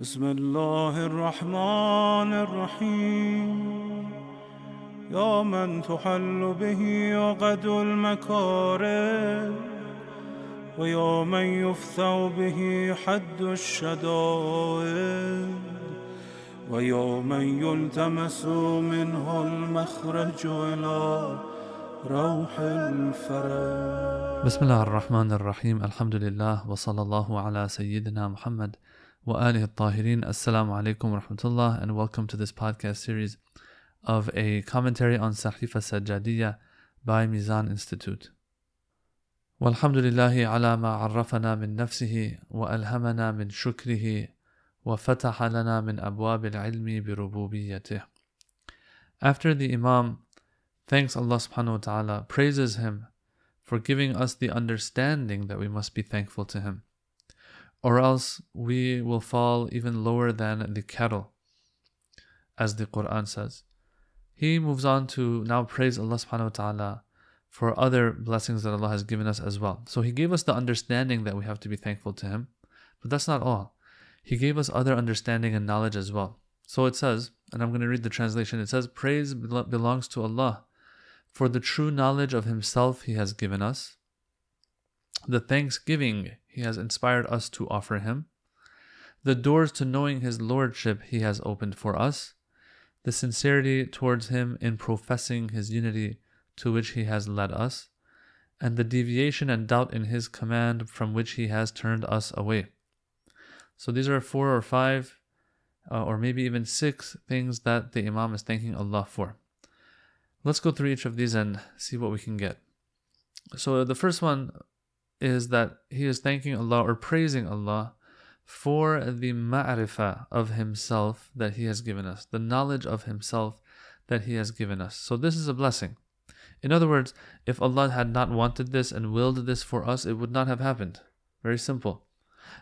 بسم الله الرحمن الرحيم. يا من تحل به عقد المكاره ويا من يفثع به حد الشدائد ويا من يلتمس منه المخرج إلى روح الفرج. بسم الله الرحمن الرحيم. الحمد لله وصلى الله على سيدنا محمد وآله الطاهرين Assalamu alaikum wa rahmatullah and welcome to this podcast series of a commentary on Sahifa Sajjadiyya by Mizan Institute والحمد لله على ما عرفنا من نفسه وألهمنا من شكره وفتح لنا من أبواب العلم بربوبيته After the Imam thanks Allah subhanahu wa ta'ala, praises Him for giving us the understanding that we must be thankful to Him. Or else we will fall even lower than the cattle, as the Quran says. He moves on to now praise Allah subhanahu wa ta'ala for other blessings that Allah has given us as well. So He gave us the understanding that we have to be thankful to Him, but that's not all. He gave us other understanding and knowledge as well. So it says, and I'm going to read the translation it says, Praise belongs to Allah for the true knowledge of Himself He has given us, the thanksgiving He has inspired us to offer Him, the doors to knowing His Lordship He has opened for us, the sincerity towards Him in professing His unity to which He has led us, and the deviation and doubt in His command from which He has turned us away. So these are four or five, uh, or maybe even six things that the Imam is thanking Allah for. Let's go through each of these and see what we can get. So the first one is that he is thanking Allah or praising Allah for the ma'rifah of himself that he has given us, the knowledge of himself that he has given us. So this is a blessing. In other words, if Allah had not wanted this and willed this for us, it would not have happened. Very simple.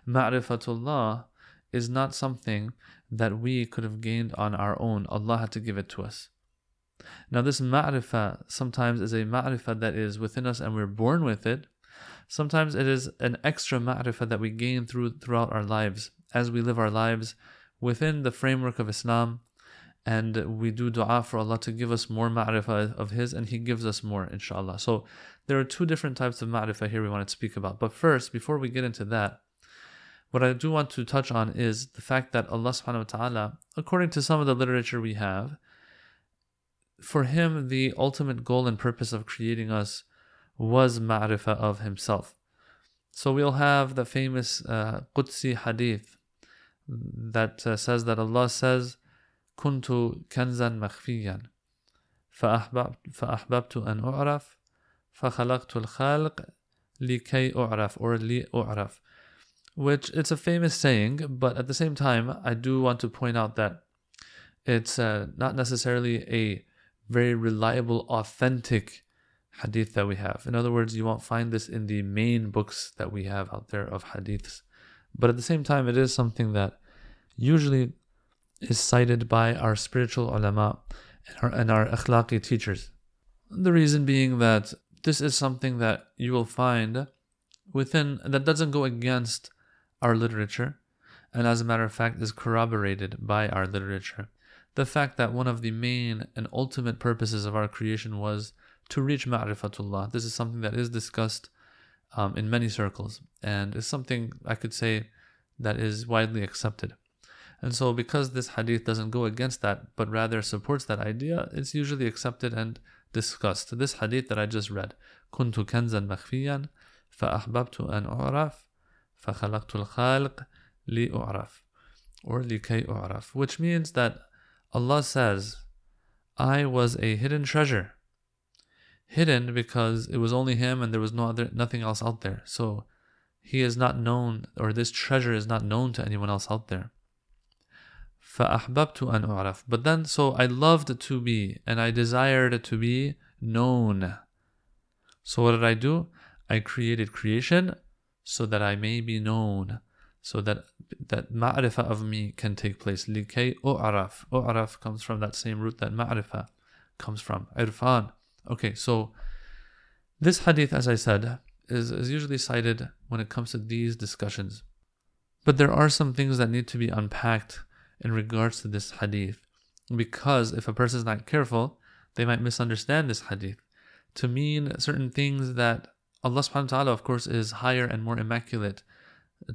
Ma'rifatullah is not something that we could have gained on our own. Allah had to give it to us. Now, this ma'rifah sometimes is a ma'rifah that is within us and we're born with it. Sometimes it is an extra ma'rifah that we gain through throughout our lives as we live our lives within the framework of Islam and we do dua for Allah to give us more ma'rifah of His and He gives us more, inshallah. So there are two different types of ma'rifah here we want to speak about. But first, before we get into that, what I do want to touch on is the fact that Allah subhanahu wa ta'ala, according to some of the literature we have, for him, the ultimate goal and purpose of creating us was ma'rifah of himself. So we'll have the famous uh, Qudsi hadith that uh, says that Allah says, كنت كنزا مخفيا فأحببت أن أعرف فخلقت الخلق لكي أعرف or لي أعرف which it's a famous saying but at the same time I do want to point out that it's uh, not necessarily a very reliable, authentic hadith that we have. In other words, you won't find this in the main books that we have out there of hadiths. But at the same time, it is something that usually is cited by our spiritual ulama and our, and our akhlaqi teachers. The reason being that this is something that you will find within, that doesn't go against our literature, and as a matter of fact, is corroborated by our literature the fact that one of the main and ultimate purposes of our creation was to reach ma'rifatullah. This is something that is discussed um, in many circles and is something I could say that is widely accepted. And so, because this hadith doesn't go against that, but rather supports that idea, it's usually accepted and discussed. This hadith that I just read, كنت كنزا مخفيا فأحببت أن أعرف فخلقت الخالق لأعرف or لكي أعرف, which means that Allah says, I was a hidden treasure. Hidden because it was only him and there was no other nothing else out there. So he is not known or this treasure is not known to anyone else out there. فأحببت أن أعرف. But then so I loved to be and I desired to be known. So what did I do? I created creation so that I may be known so that that ma'rifah of me can take place. Likay u'araf. U'araf comes from that same root that ma'rifah comes from. Irfan. Okay, so this hadith, as I said, is, is usually cited when it comes to these discussions. But there are some things that need to be unpacked in regards to this hadith. Because if a person is not careful, they might misunderstand this hadith to mean certain things that Allah subhanahu wa ta'ala, of course, is higher and more immaculate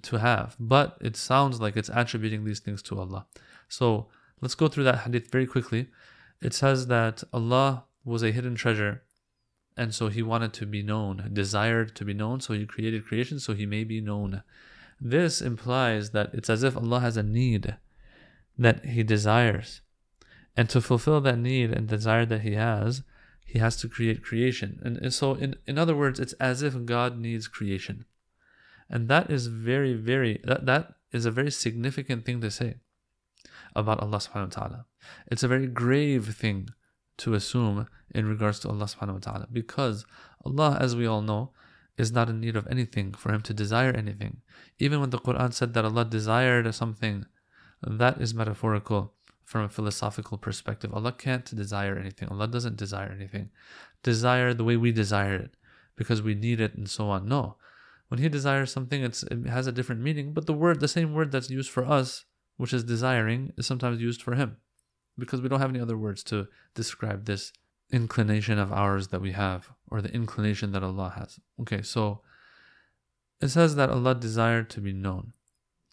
to have. But it sounds like it's attributing these things to Allah. So let's go through that hadith very quickly. It says that Allah was a hidden treasure and so he wanted to be known, desired to be known, so he created creation so he may be known. This implies that it's as if Allah has a need that he desires. And to fulfill that need and desire that he has, he has to create creation. And so, in, in other words, it's as if God needs creation. And that is very, very, that, that is a very significant thing to say about Allah subhanahu wa ta'ala. It's a very grave thing to assume in regards to Allah subhanahu wa ta'ala. Because Allah, as we all know, is not in need of anything for him to desire anything. Even when the Quran said that Allah desired something, that is metaphorical from a philosophical perspective. Allah can't desire anything. Allah doesn't desire anything. Desire the way we desire it because we need it and so on. No. When he desires something, it has a different meaning, but the word, the same word that's used for us, which is desiring, is sometimes used for him because we don't have any other words to describe this inclination of ours that we have or the inclination that Allah has. Okay, so it says that Allah desired to be known.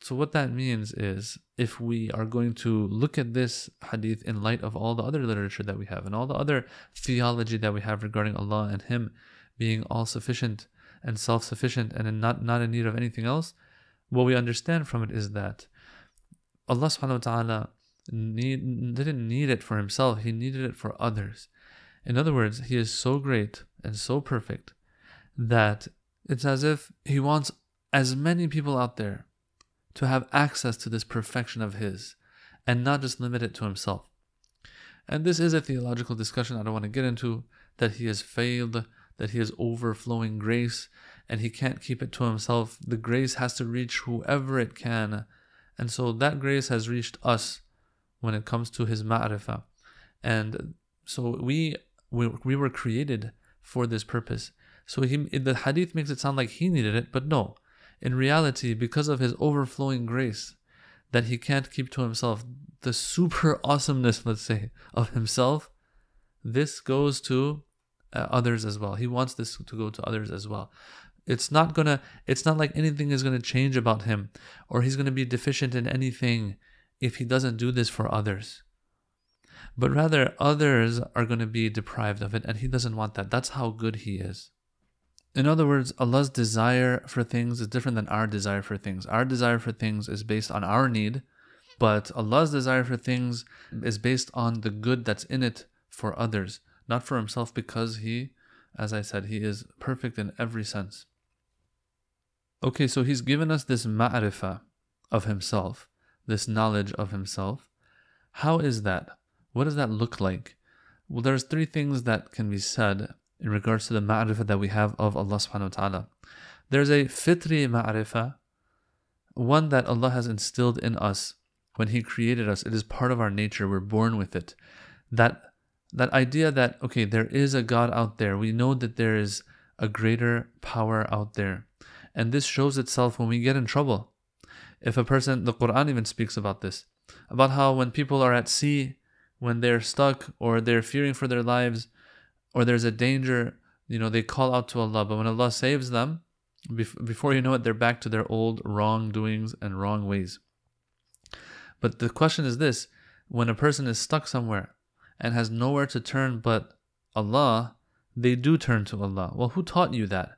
So, what that means is if we are going to look at this hadith in light of all the other literature that we have and all the other theology that we have regarding Allah and Him being all sufficient and self sufficient and not, not in need of anything else, what we understand from it is that Allah subhanahu wa ta'ala need, didn't need it for himself, he needed it for others. In other words, he is so great and so perfect that it's as if he wants as many people out there to have access to this perfection of his and not just limit it to himself. And this is a theological discussion I don't want to get into that he has fayd, that he has overflowing grace, and he can't keep it to himself. The grace has to reach whoever it can. And so that grace has reached us when it comes to his ma'rifah. And so we, we, we were created for this purpose. So he, the hadith makes it sound like he needed it, but no. In reality, because of his overflowing grace that he can't keep to himself, the super awesomeness, let's say, of himself, this goes to uh, others as well. He wants this to go to others as well. It's not gonna, it's not like anything is gonna change about him or he's gonna be deficient in anything if he doesn't do this for others. But rather, others are going to be deprived of it, and he doesn't want that. That's how good he is. In other words, Allah's desire for things is different than our desire for things. Our desire for things is based on our need, but Allah's desire for things is based on the good that's in it for others, not for himself, because he, as I said, he is perfect in every sense. Okay, so he's given us this ma'rifah of himself this knowledge of himself. How is that? What does that look like? Well, there's three things that can be said in regards to the ma'rifah that we have of Allah subhanahu wa ta'ala. There's a fitri ma'rifah, one that Allah has instilled in us when He created us. It is part of our nature. We're born with it. That that idea that okay, there is a God out there. We know that there is a greater power out there. And this shows itself when we get in trouble. If a person, the Quran even speaks about this, about how when people are at sea, when they're stuck or they're fearing for their lives, or there's a danger, you know, they call out to Allah. But when Allah saves them, before you know it, they're back to their old wrongdoings and wrong ways. But the question is this when a person is stuck somewhere and has nowhere to turn but Allah, they do turn to Allah. Well, who taught you that?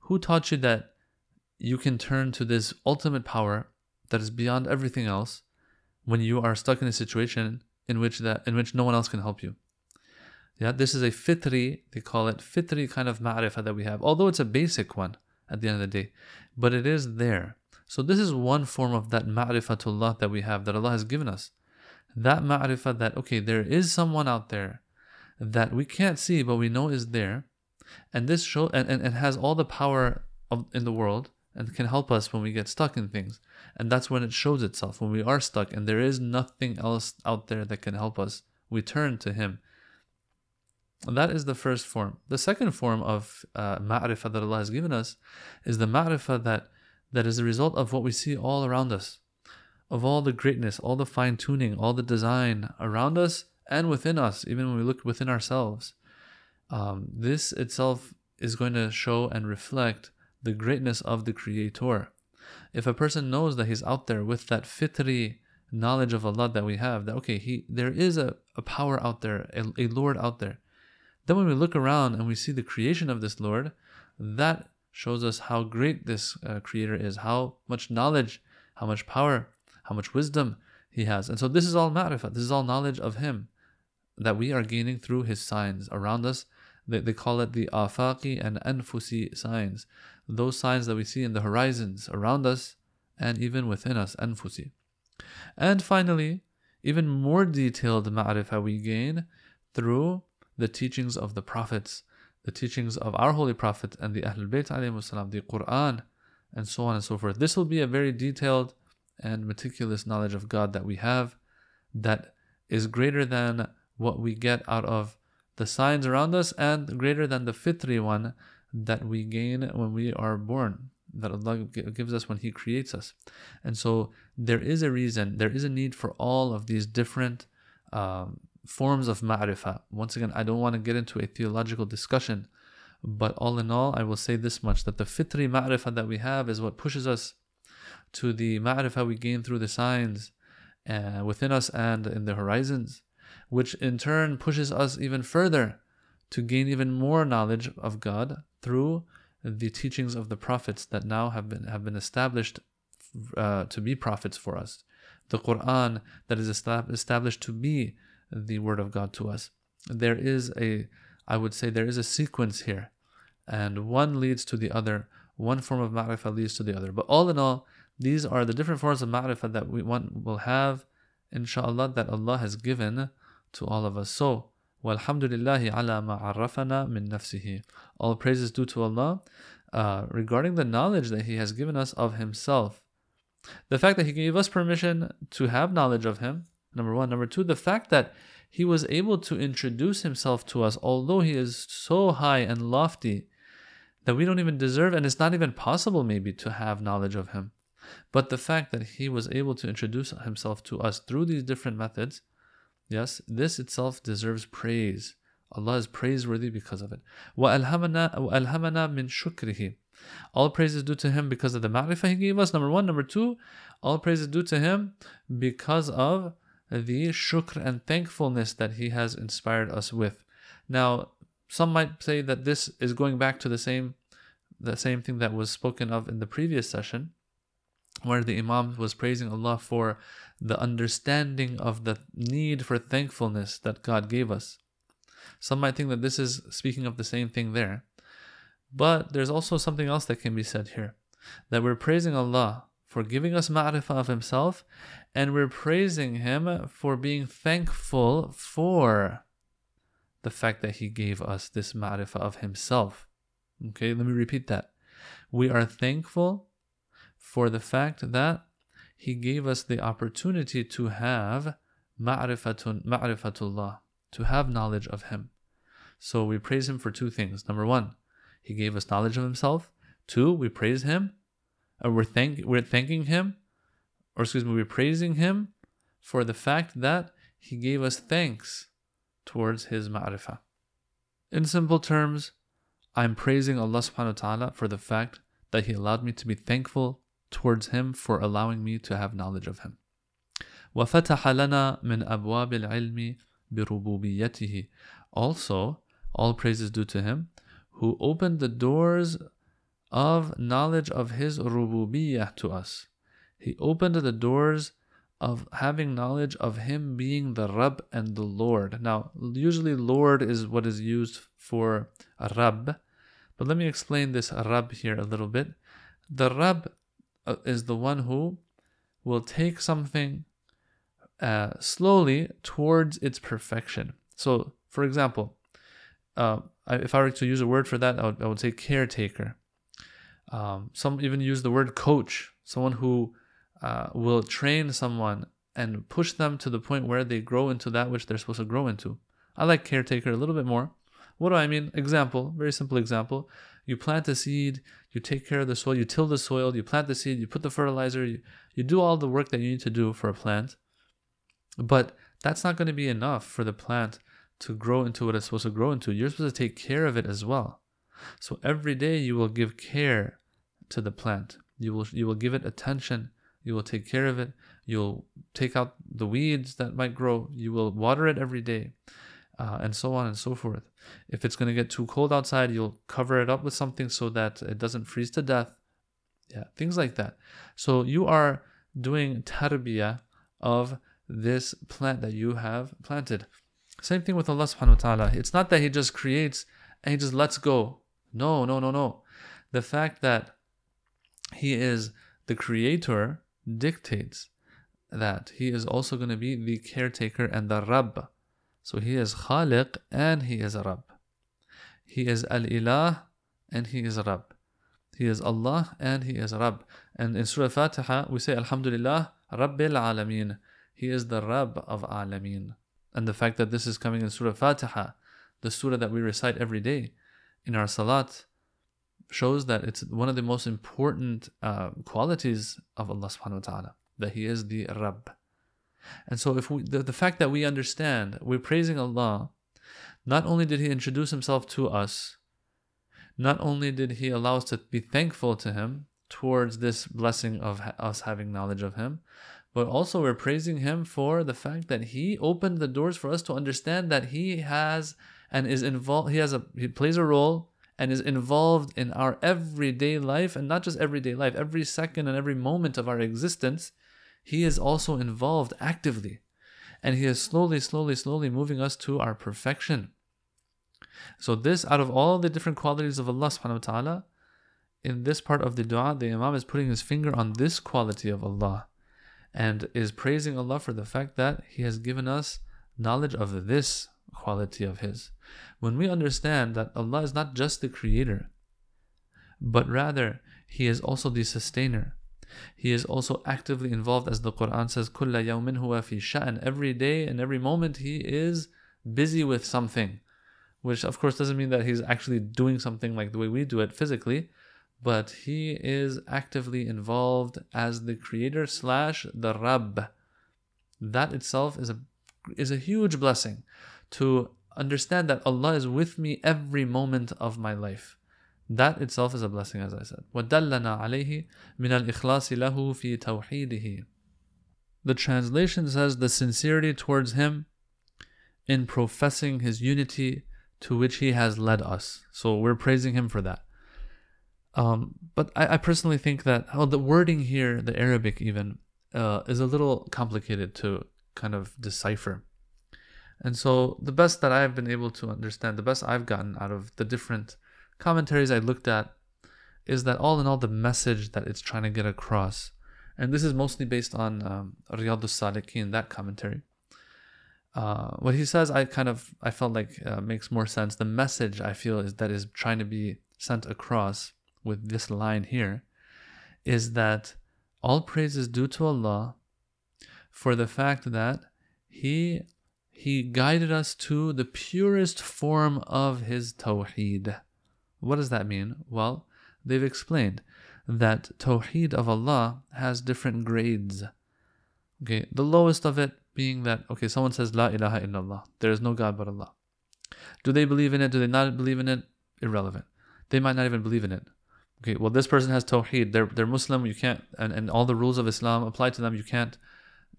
Who taught you that you can turn to this ultimate power that is beyond everything else when you are stuck in a situation in which that in which no one else can help you. Yeah, this is a fitri, they call it fitri kind of ma'rifah that we have, although it's a basic one at the end of the day, but it is there. So this is one form of that ma'rifatullah that we have, that Allah has given us. That ma'rifah that, okay, there is someone out there that we can't see, but we know is there, and this show and, and, and has all the power of, in the world, and can help us when we get stuck in things. And that's when it shows itself. When we are stuck and there is nothing else out there that can help us, we turn to Him. And that is the first form. The second form of uh, ma'rifah that Allah has given us is the ma'rifah that that is the result of what we see all around us, of all the greatness, all the fine tuning, all the design around us and within us, even when we look within ourselves. Um, this itself is going to show and reflect the greatness of the Creator. If a person knows that he's out there with that fitri knowledge of Allah that we have, that okay, he there is a, a power out there, a, a Lord out there. Then when we look around and we see the creation of this Lord, that shows us how great this uh, Creator is, how much knowledge, how much power, how much wisdom He has. And so this is all ma'rifah, this is all knowledge of Him that we are gaining through His signs around us. They, they call it the afaqi and anfusi signs, those signs that we see in the horizons around us and even within us, anfusi. And finally, even more detailed ma'rifah we gain through the teachings of the prophets, the teachings of our holy prophet and the Ahlul Bayt salam, the Quran, and so on and so forth. This will be a very detailed and meticulous knowledge of God that we have that is greater than what we get out of the signs around us and greater than the fitri one that we gain when we are born that Allah gives us when He creates us. And so there is a reason, there is a need for all of these different um, forms of ma'rifah. Once again, I don't want to get into a theological discussion, but all in all, I will say this much that the fitri ma'rifah that we have is what pushes us to the ma'rifah we gain through the signs uh, within us and in the horizons, which in turn pushes us even further to gain even more knowledge of God through the teachings of the prophets that now have been have been established uh, to be prophets for us, the Quran that is established to be the word of God to us. There is a, I would say, there is a sequence here, and one leads to the other. One form of ma'rifah leads to the other. But all in all, these are the different forms of ma'rifah that we want will have, inshallah, that Allah has given to all of us. So, walhamdulillahi ala ma'arrafana min nafsihi. All praises due to Allah uh, regarding the knowledge that He has given us of Himself. The fact that He gave us permission to have knowledge of Him, number one. Number two, the fact that He was able to introduce Himself to us, although He is so high and lofty that we don't even deserve, and it's not even possible maybe to have knowledge of Him. But the fact that He was able to introduce Himself to us through these different methods, yes, this itself deserves praise. Allah is praiseworthy because of it. وَأَلْهَمَنَا مِنْ شُكْرِهِ All praise is due to Him because of the ma'rifah He gave us, number one. Number two, all praise is due to Him because of the shukr and thankfulness that He has inspired us with. Now, some might say that this is going back to the same the same thing that was spoken of in the previous session, where the Imam was praising Allah for the understanding of the need for thankfulness that God gave us. Some might think that this is speaking of the same thing there. But there's also something else that can be said here that we're praising Allah for giving us ma'rifah of Himself, and we're praising Him for being thankful for the fact that He gave us this ma'rifah of Himself. Okay, let me repeat that. We are thankful for the fact that He gave us the opportunity to have ma'rifatullah, to have knowledge of Him. So we praise Him for two things. Number one, He gave us knowledge of Himself. Two, we praise Him. Or we're, thank, we're thanking Him, or excuse me, we're praising Him for the fact that He gave us thanks towards His ma'rifah. In simple terms, I'm praising Allah subhanahu wa ta'ala for the fact that He allowed me to be thankful towards Him for allowing me to have knowledge of Him. وفتح لنا من أبواب العلم بربوبيته. Also, all praise is due to Him who opened the doors of knowledge of His rububiyyah to us. He opened the doors of having knowledge of Him being the Rabb and the Lord. Now, usually Lord is what is used for a Rabb, but let me explain this Rabb here a little bit. The Rabb uh, is the one who will take something uh, slowly towards its perfection. So, for example, uh, if I were to use a word for that, I would, I would say caretaker. Um, some even use the word coach, someone who uh, will train someone and push them to the point where they grow into that which they're supposed to grow into. I like caretaker a little bit more, What do I mean? Example, very simple example. You plant the seed, you take care of the soil, you till the soil, you plant the seed, you put the fertilizer, you, you do all the work that you need to do for a plant. But that's not going to be enough for the plant to grow into what it's supposed to grow into. You're supposed to take care of it as well. So every day you will give care to the plant. You will you will give it attention. You will take care of it. You'll take out the weeds that might grow. You will water it every day, uh, and so on and so forth. If it's going to get too cold outside, you'll cover it up with something so that it doesn't freeze to death. Yeah, things like that. So you are doing tarbiyah of this plant that you have planted. Same thing with Allah subhanahu wa ta'ala. It's not that He just creates and He just lets go. No, no, no, no. The fact that He is the creator dictates that He is also going to be the caretaker and the Rabb. So He is Khaliq and He is Rabb. He is Al Ilah and He is Rabb. He is Allah and He is Rabb. And in Surah Fatiha, we say Alhamdulillah Rabbil Alameen. He is the Rabb of Alameen. And the fact that this is coming in Surah Fatiha, the surah that we recite every day in our salat, shows that it's one of the most important uh, qualities of Allah subhanahu wa ta'ala, that He is the Rabb. And so if we the, the fact that we understand, we're praising Allah, not only did He introduce Himself to us, not only did He allow us to be thankful to Him towards this blessing of us having knowledge of Him, but also we're praising him for the fact that he opened the doors for us to understand that he has and is involved he has a he plays a role and is involved in our everyday life and not just everyday life every second and every moment of our existence he is also involved actively and he is slowly slowly slowly moving us to our perfection so this out of all the different qualities of Allah subhanahu wa ta'ala in this part of the dua the imam is putting his finger on this quality of Allah and is praising Allah for the fact that He has given us knowledge of this quality of His. When we understand that Allah is not just the creator, but rather He is also the sustainer. He is also actively involved, as the Quran says, كُلَّ يَوْمٍ هُوَ فِي شَأْن Every day and every moment He is busy with something. Which, of course, doesn't mean that He's actually doing something like the way we do it physically, but he is actively involved as the creator slash the Rabb. That itself is a is a huge blessing to understand that Allah is with me every moment of my life. That itself is a blessing, as I said. وَدَلَّنَا عَلَيْهِ مِنَ الْإِخْلَاصِ لَهُ فِي تَوْحِيدِهِ The translation says the sincerity towards Him in professing His unity to which He has led us. So we're praising Him for that. Um, but I, I, personally think that oh, the wording here, the Arabic even, uh, is a little complicated to kind of decipher. And so the best that I've been able to understand, the best I've gotten out of the different commentaries I looked at, is that all in all, the message that it's trying to get across, and this is mostly based on um, Riyadus Salikin, that commentary. Uh, what he says, I kind of I felt like uh, makes more sense. The message I feel is that is trying to be sent across with this line here is that all praise is due to Allah for the fact that He He guided us to the purest form of His Tawheed. What does that mean? Well, they've explained that Tawheed of Allah has different grades. Okay, the lowest of it being that okay, someone says La ilaha illallah, there is no God but Allah. Do they believe in it? Do they not believe in it? Irrelevant. They might not even believe in it. Okay, well, this person has tawheed. They're they're Muslim. You can't, and, and all the rules of Islam apply to them. You can't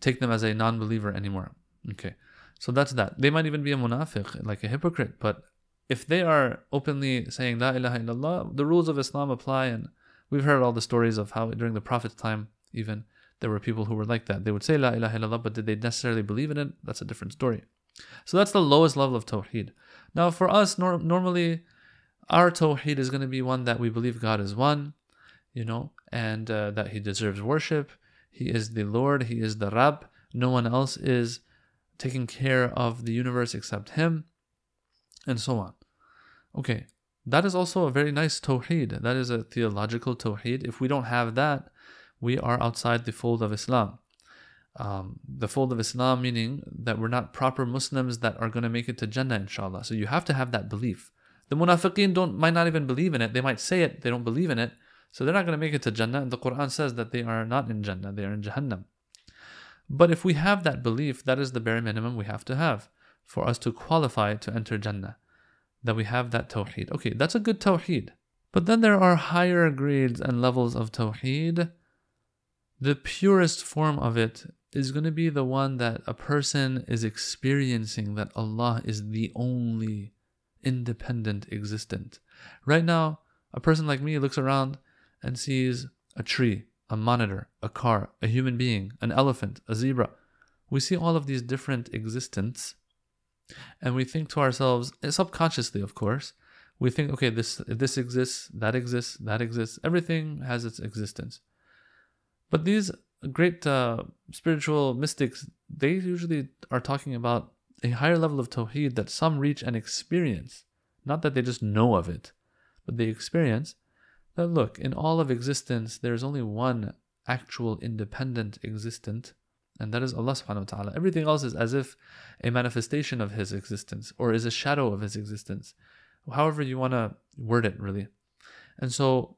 take them as a non-believer anymore. Okay, so that's that. They might even be a munafiq, like a hypocrite. But if they are openly saying La ilaha illallah, the rules of Islam apply. And we've heard all the stories of how during the Prophet's time, even there were people who were like that. They would say La ilaha illallah, but did they necessarily believe in it? That's a different story. So that's the lowest level of tawheed. Now, for us, nor- normally our tawheed is going to be one that we believe God is one, you know, and uh, that He deserves worship. He is the Lord, He is the Rab. No one else is taking care of the universe except Him, and so on. Okay, that is also a very nice tawheed. That is a theological tawheed. If we don't have that, we are outside the fold of Islam. um, the fold of Islam, meaning that we're not proper Muslims that are going to make it to Jannah, inshallah. So you have to have that belief. The munafiqeen don't might not even believe in it. They might say it, they don't believe in it. So they're not going to make it to Jannah. And the Quran says that they are not in Jannah, they are in Jahannam. But if we have that belief, that is the bare minimum we have to have for us to qualify to enter Jannah. That we have that tawheed. Okay, that's a good tawheed. But then there are higher grades and levels of tawheed. The purest form of it is going to be the one that a person is experiencing that Allah is the only independent existent. Right now, a person like me looks around and sees a tree, a monitor, a car, a human being, an elephant, a zebra. We see all of these different existents and we think to ourselves, subconsciously, of course, we think, okay, this this exists, that exists, that exists. Everything has its existence. But these great uh, spiritual mystics, they usually are talking about a higher level of tawheed that some reach and experience. Not that they just know of it, but they experience that look, in all of existence, there is only one actual independent existent, and that is Allah subhanahu wa ta'ala. Everything else is as if a manifestation of His existence or is a shadow of His existence. However, you want to word it, really. And so,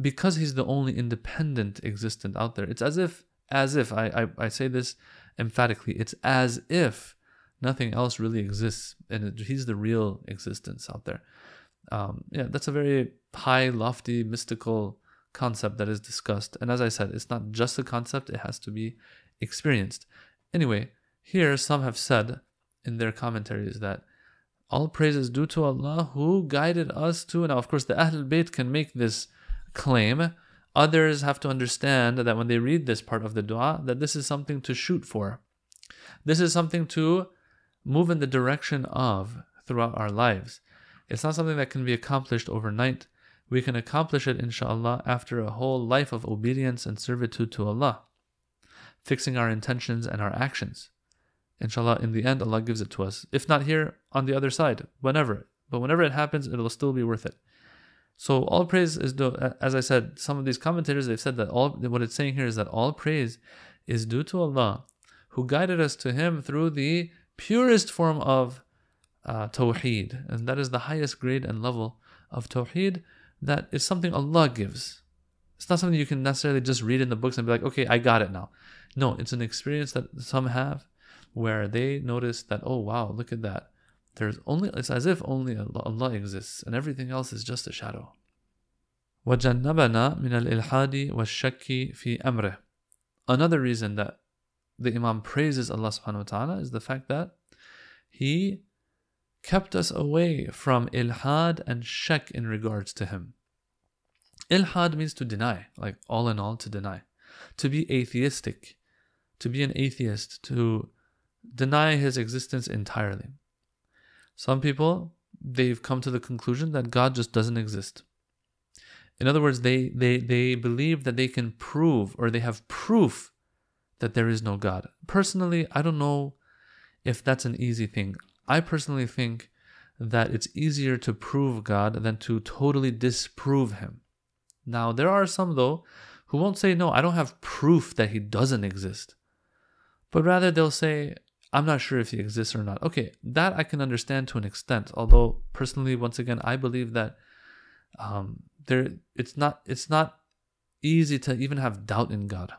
because He's the only independent existent out there, it's as if, as if, I, I, I say this emphatically, it's as if nothing else really exists and He's the real existence out there. Um, yeah, that's a very high, lofty, mystical concept that is discussed. And as I said, it's not just a concept, it has to be experienced. Anyway, here some have said in their commentaries that all praise is due to Allah who guided us to. Now, of course, the Ahlul Bayt can make this claim. Others have to understand that when they read this part of the dua, that this is something to shoot for. This is something to move in the direction of throughout our lives. It's not something that can be accomplished overnight. We can accomplish it, inshallah, after a whole life of obedience and servitude to Allah, fixing our intentions and our actions. Inshallah, in the end, Allah gives it to us. If not here, on the other side, whenever. But whenever it happens, it will still be worth it. So all praise is due, as I said, some of these commentators they've said that all what it's saying here is that all praise is due to Allah, who guided us to Him through the purest form of uh, Tawheed, and that is the highest grade and level of Tawheed that is something Allah gives. It's not something you can necessarily just read in the books and be like, okay, I got it now. No, it's an experience that some have where they notice that, oh wow, look at that. There's only it's as if only Allah, Allah exists and everything else is just a shadow. وَجَنَّبَنَا مِنَ الْإِلْحَادِ وَالشَّكِّ فِي أَمْرِهِ Another reason that the Imam praises Allah subhanahu wa ta'ala is the fact that He kept us away from ilhad and shak in regards to him. Ilhad means to deny, like all in all, to deny. To be atheistic, to be an atheist, to deny his existence entirely. Some people, they've come to the conclusion that God just doesn't exist. In other words, they, they, they believe that they can prove or they have proof that there is no God. Personally, I don't know if that's an easy thing. I personally think that it's easier to prove God than to totally disprove Him. Now, there are some, though, who won't say, No, I don't have proof that He doesn't exist. But rather, they'll say, I'm not sure if He exists or not. Okay, that I can understand to an extent. Although, personally, once again, I believe that um, there it's not it's not easy to even have doubt in God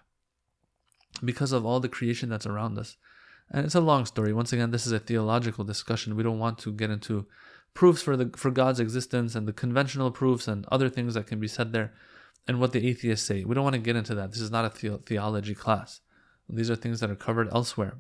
because of all the creation that's around us. And it's a long story. Once again, this is a theological discussion. We don't want to get into proofs for the for God's existence and the conventional proofs and other things that can be said there and what the atheists say. We don't want to get into that. This is not a the- theology class. These are things that are covered elsewhere.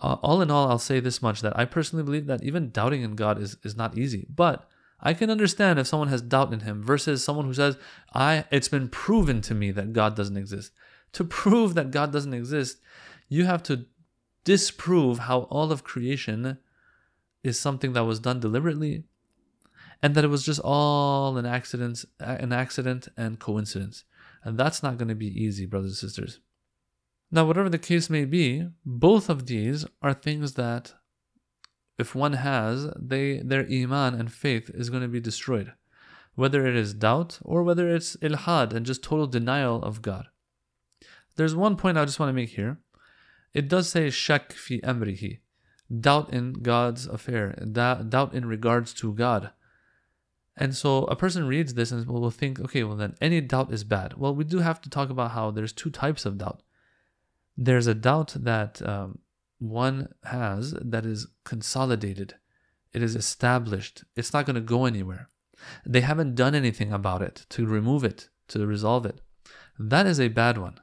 Uh, all in all, I'll say this much that I personally believe that even doubting in God is, is not easy. But I can understand if someone has doubt in him versus someone who says, I it's been proven to me that God doesn't exist. To prove that God doesn't exist, you have to disprove how all of creation is something that was done deliberately and that it was just all an accident an accident and coincidence. And that's not going to be easy brothers and sisters. Now whatever the case may be both of these are things that if one has they their iman and faith is going to be destroyed. Whether it is doubt or whether it's ilhad and just total denial of god. There's one point i just want to make here. It does say shak fi amrihi, doubt in God's affair, doubt in regards to God. And so a person reads this and will think, okay, well then any doubt is bad. Well, we do have to talk about how there's two types of doubt. There's a doubt that um, one has that is consolidated, it is established, it's not going to go anywhere. They haven't done anything about it to remove it, to resolve it. That is a bad one.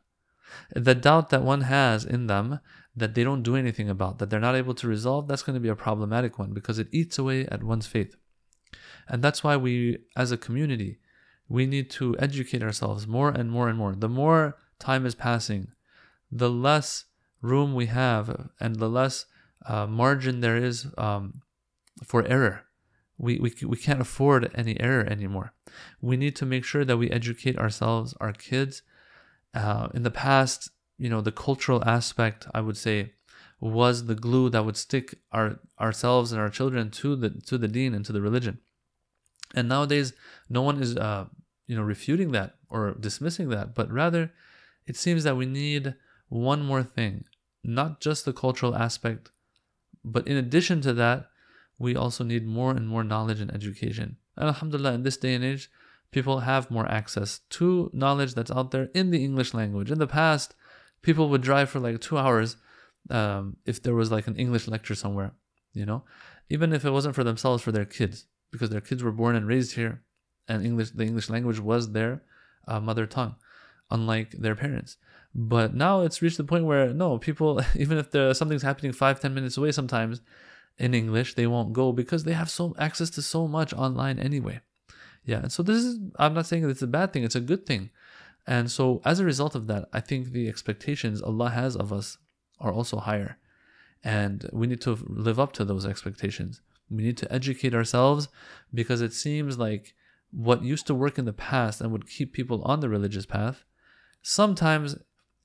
The doubt that one has in them that they don't do anything about, that they're not able to resolve, that's going to be a problematic one because it eats away at one's faith. And that's why we, as a community, we need to educate ourselves more and more and more. The more time is passing, the less room we have and the less uh, margin there is um, for error. We, we, we can't afford any error anymore. We need to make sure that we educate ourselves, our kids. Uh, in the past, you know, the cultural aspect, I would say, was the glue that would stick our ourselves and our children to the to the deen and to the religion. And nowadays, no one is, uh, you know, refuting that or dismissing that, but rather, it seems that we need one more thing, not just the cultural aspect, but in addition to that, we also need more and more knowledge and education. And Alhamdulillah, in this day and age, people have more access to knowledge that's out there in the English language. In the past, people would drive for like two hours um, if there was like an English lecture somewhere, you know, even if it wasn't for themselves, for their kids because their kids were born and raised here, and English the English language was their uh, mother tongue, unlike their parents. But now it's reached the point where no people, even if there, something's happening five ten minutes away, sometimes in English they won't go because they have so access to so much online anyway. Yeah, and so this is I'm not saying it's a bad thing; it's a good thing. And so as a result of that, I think the expectations Allah has of us are also higher. And we need to live up to those expectations. We need to educate ourselves because it seems like what used to work in the past and would keep people on the religious path sometimes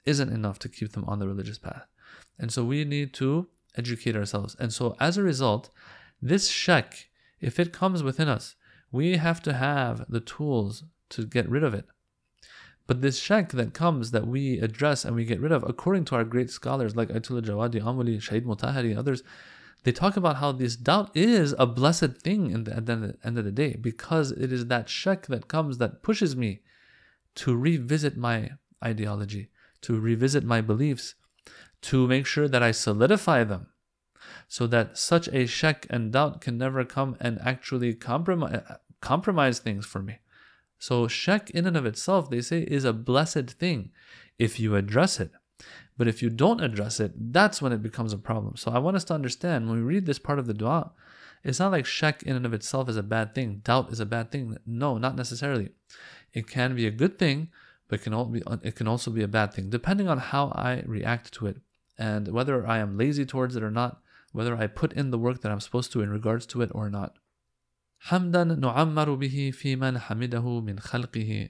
isn't enough to keep them on the religious path. And so we need to educate ourselves. And so as a result, this shak, if it comes within us, we have to have the tools to get rid of it. But this shak that comes that we address and we get rid of, according to our great scholars like Ayatollah Jawadi Amuli, Shahid Mutahari, and others, they talk about how this doubt is a blessed thing the, at the end of the day because it is that shak that comes that pushes me to revisit my ideology, to revisit my beliefs, to make sure that I solidify them so that such a shak and doubt can never come and actually compromise, uh, compromise things for me. So, shak in and of itself, they say, is a blessed thing if you address it. But if you don't address it, that's when it becomes a problem. So I want us to understand when we read this part of the dua, it's not like shak in and of itself is a bad thing. Doubt is a bad thing. No, not necessarily. It can be a good thing, but it can also be a bad thing, depending on how I react to it and whether I am lazy towards it or not, whether I put in the work that I'm supposed to in regards to it or not. حمدا نعمر به في من حمده من خلقه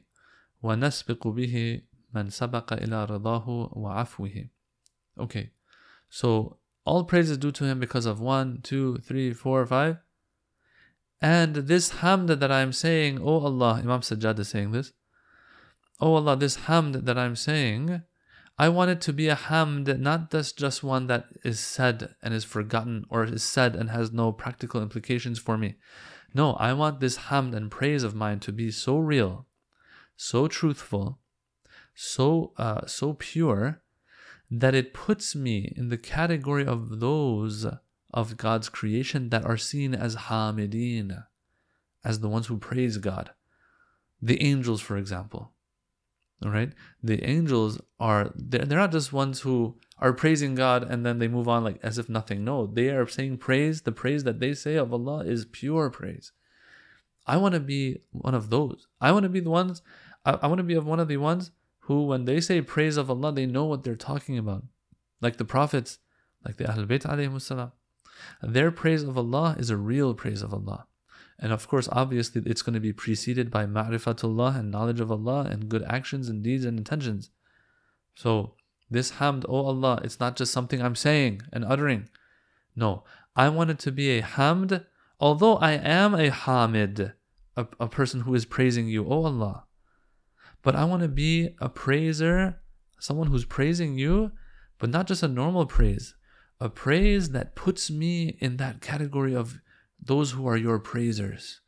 ونسبق به من سبق إلى رضاه وعفوه. Okay, so all praise is due to him because of one, two, three, four, five. And this hamd that I'm saying, oh Allah, Imam Sajjad is saying this. Oh Allah, this hamd that I'm saying, I want it to be a hamd, not just, just one that is said and is forgotten or is said and has no practical implications for me. No, I want this hamd and praise of mine to be so real, so truthful, so uh, so pure that it puts me in the category of those of God's creation that are seen as hamidin, as the ones who praise God. The angels, for example. All right, the angels are they're, they're not just ones who are praising God and then they move on like as if nothing. No, they are saying praise. The praise that they say of Allah is pure praise. I want to be one of those. I want to be the ones. I, I want to be of one of the ones who, when they say praise of Allah, they know what they're talking about. Like the prophets, like the Ahlul Bayt alayhi Their praise of Allah is a real praise of Allah. And of course, obviously, it's going to be preceded by ma'rifatullah and knowledge of Allah and good actions and deeds and intentions. So, this hamd, oh Allah, it's not just something I'm saying and uttering. No, I want it to be a hamd, although I am a hamid, a, a person who is praising you, oh Allah. But I want to be a praiser, someone who's praising you but not just a normal praise, a praise that puts me in that category of those who are your praisers.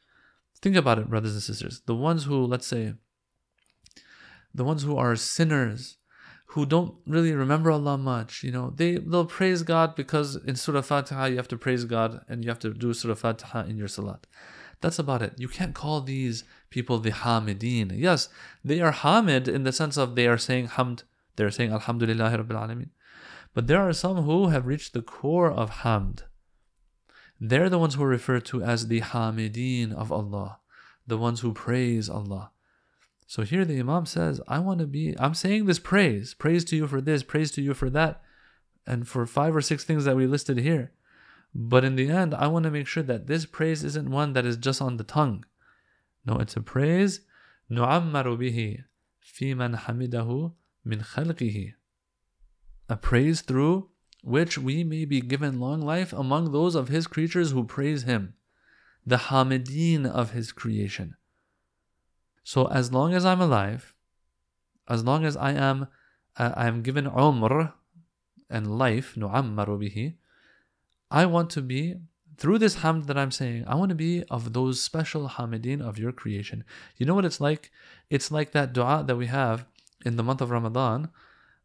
Think about it, brothers and sisters. The ones who, let's say, the ones who are sinners, who don't really remember Allah much, you know, they, they'll praise God because in Surah Fatiha you have to praise God and you have to do Surah Fatiha in your Salat. That's about it. You can't call these people the Hamideen. Yes, they are Hamid in the sense of they are saying Hamd, they're saying Alhamdulillah Rabbil Alameen. But there are some who have reached the core of Hamd. They're the ones who are referred to as the Hamideen of Allah, the ones who praise Allah. So here the Imam says, I want to be, I'm saying this praise, praise to you for this, praise to you for that, and for five or six things that we listed here. But in the end, I want to make sure that this praise isn't one that is just on the tongue. No, it's a praise. نُعَمَّرُ بِهِ فِي مَنْ حَمِدَهُ مِنْ خَلْقِهِ A praise through which we may be given long life among those of his creatures who praise him, the Hamidin of his creation. So as long as I'm alive, as long as I am uh, I am given umr and life, nu'ammaru bihi, I want to be through this hamd that I'm saying, I want to be of those special Hamidin of your creation. You know what it's like? It's like that dua that we have in the month of Ramadan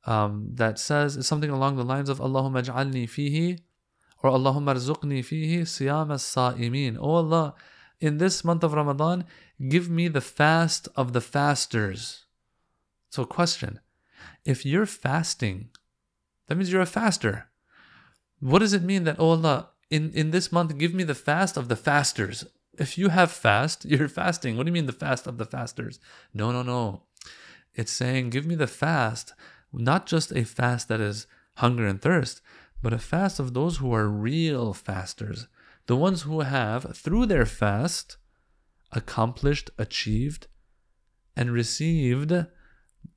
um, that says something along the lines of Allahumma ja'alni fihi or Allahumma rzuqni fihi siyam as-sa'imin. Oh Allah, in this month of Ramadan, give me the fast of the fasters. So question, if you're fasting, that means you're a faster. What does it mean that, oh Allah, in, in this month, give me the fast of the fasters? If you have fast, you're fasting. What do you mean the fast of the fasters? No, no, no. It's saying, give me the fast, not just a fast that is hunger and thirst, but a fast of those who are real fasters. The ones who have, through their fast, accomplished, achieved, and received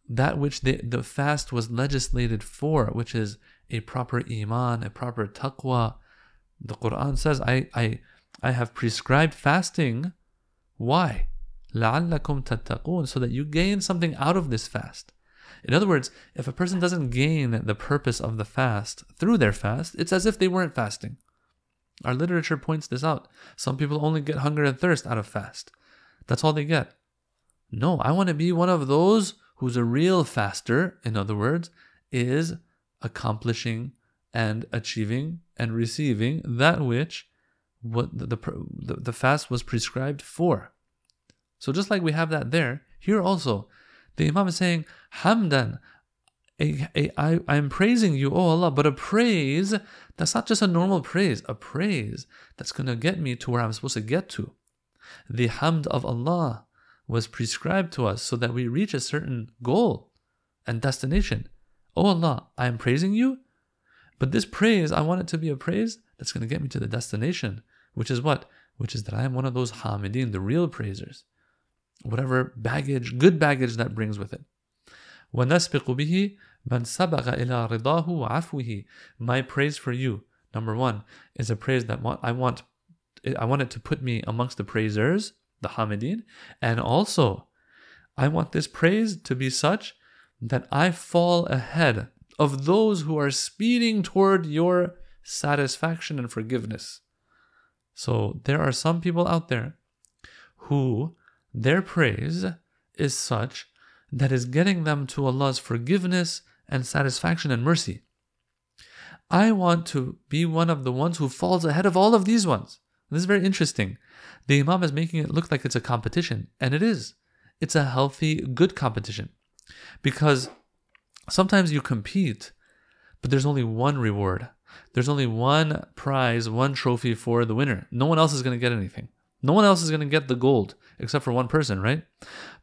that which they, the fast was legislated for, which is a proper iman, a proper taqwa. The Quran says, I, I, I have prescribed fasting. Why? لَعَلَّكُمْ تَتَّقُونَ So that you gain something out of this fast. In other words, if a person doesn't gain the purpose of the fast through their fast, it's as if they weren't fasting. Our literature points this out. Some people only get hunger and thirst out of fast. That's all they get. No, I want to be one of those who's a real faster, in other words, is accomplishing and achieving and receiving that which what the, the, the fast was prescribed for. So just like we have that there, here also, the Imam is saying, Hamdan, a, I, I'm praising you, oh Allah, but a praise that's not just a normal praise, a praise that's going to get me to where I'm supposed to get to. The hamd of Allah was prescribed to us so that we reach a certain goal and destination. Oh Allah, I am praising you, but this praise, I want it to be a praise that's going to get me to the destination, which is what? Which is that I am one of those hamidin, the real praisers. Whatever baggage, good baggage that brings with it. وَنَسْبِقُ بِهِ مَنْ سَبَقَ إِلَىٰ رِضَاهُ وَعَفْوِهِ My praise for you, number one, is a praise that I want I want it to put me amongst the praisers, the hamidin, and also I want this praise to be such that I fall ahead of those who are speeding toward your satisfaction and forgiveness. So there are some people out there who their praise is such that is getting them to Allah's forgiveness and satisfaction and mercy. I want to be one of the ones who falls ahead of all of these ones. This is very interesting. The Imam is making it look like it's a competition, and it is. It's a healthy, good competition. Because sometimes you compete, but there's only one reward. There's only one prize, one trophy for the winner. No one else is going to get anything. No one else is going to get the gold except for one person, right?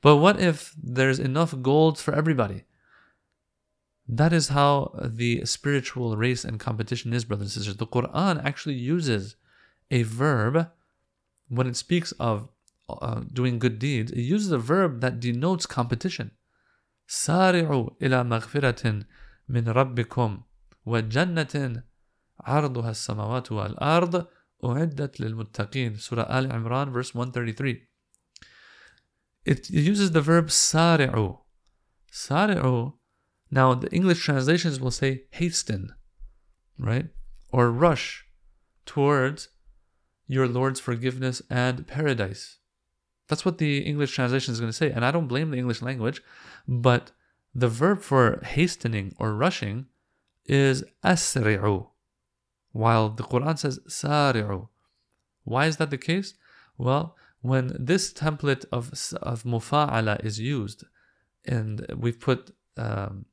But what if there's enough gold for everybody? That is how the spiritual race and competition is, brothers and sisters. The Quran actually uses a verb when it speaks of uh, doing good deeds, it uses a verb that denotes competition. سارعوا إلى مغفرة من ربكم وجنة عرضها السماوات والأرض أعدت للمتقين Surah Al Imran verse 133 It uses the verb سارعوا سارعوا Now, the English translations will say hasten, right? Or rush towards your Lord's forgiveness and paradise. That's what the English translation is going to say. And I don't blame the English language, but the verb for hastening or rushing is asri'u, while the Quran says sari'u. Why is that the case? Well, when this template of, of mufa'ala is used, and we've put um,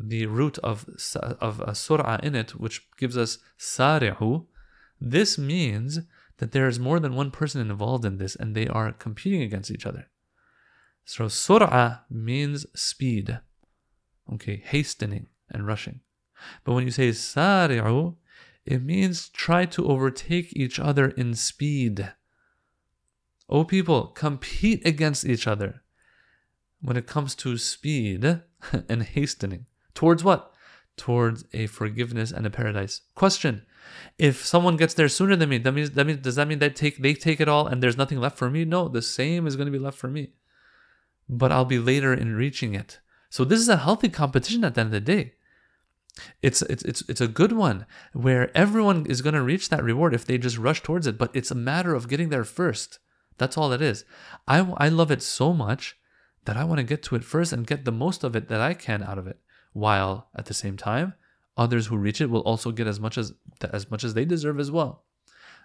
the root of, of a sur'a in it, which gives us sari'u, this means that there is more than one person involved in this and they are competing against each other. So sur'a means speed, okay, hastening and rushing. But when you say sari'u, it means try to overtake each other in speed. O people, compete against each other when it comes to speed and hastening. Towards what? Towards a forgiveness and a paradise. Question if someone gets there sooner than me, that means that means does that mean they take they take it all and there's nothing left for me? No, the same is going to be left for me. But I'll be later in reaching it. So this is a healthy competition at the end of the day. It's it's it's it's a good one where everyone is going to reach that reward if they just rush towards it, but it's a matter of getting there first. That's all it is. I I love it so much that I want to get to it first and get the most of it that I can out of it, while at the same time others who reach it will also get as much as as much as they deserve as well.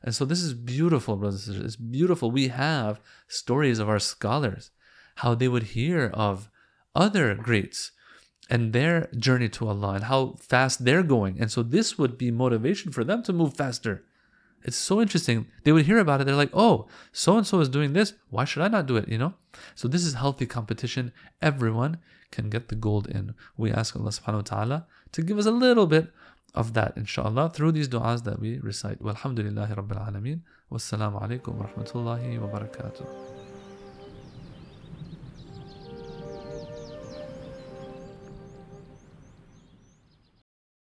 And so this is beautiful, brothers and sisters. It's beautiful. We have stories of our scholars, how they would hear of other greats and their journey to Allah and how fast they're going. And so this would be motivation for them to move faster. It's so interesting. They would hear about it. They're like, oh, so and so is doing this. Why should I not do it? You know? So this is healthy competition. Everyone can get the gold in. We ask Allah subhanahu wa ta'ala to give us a little bit of that, inshallah, through these du'as that we recite. Walhamdulillahi Rabbil Alameen. Wassalamu alaikum wa rahmatullahi wa barakatuh.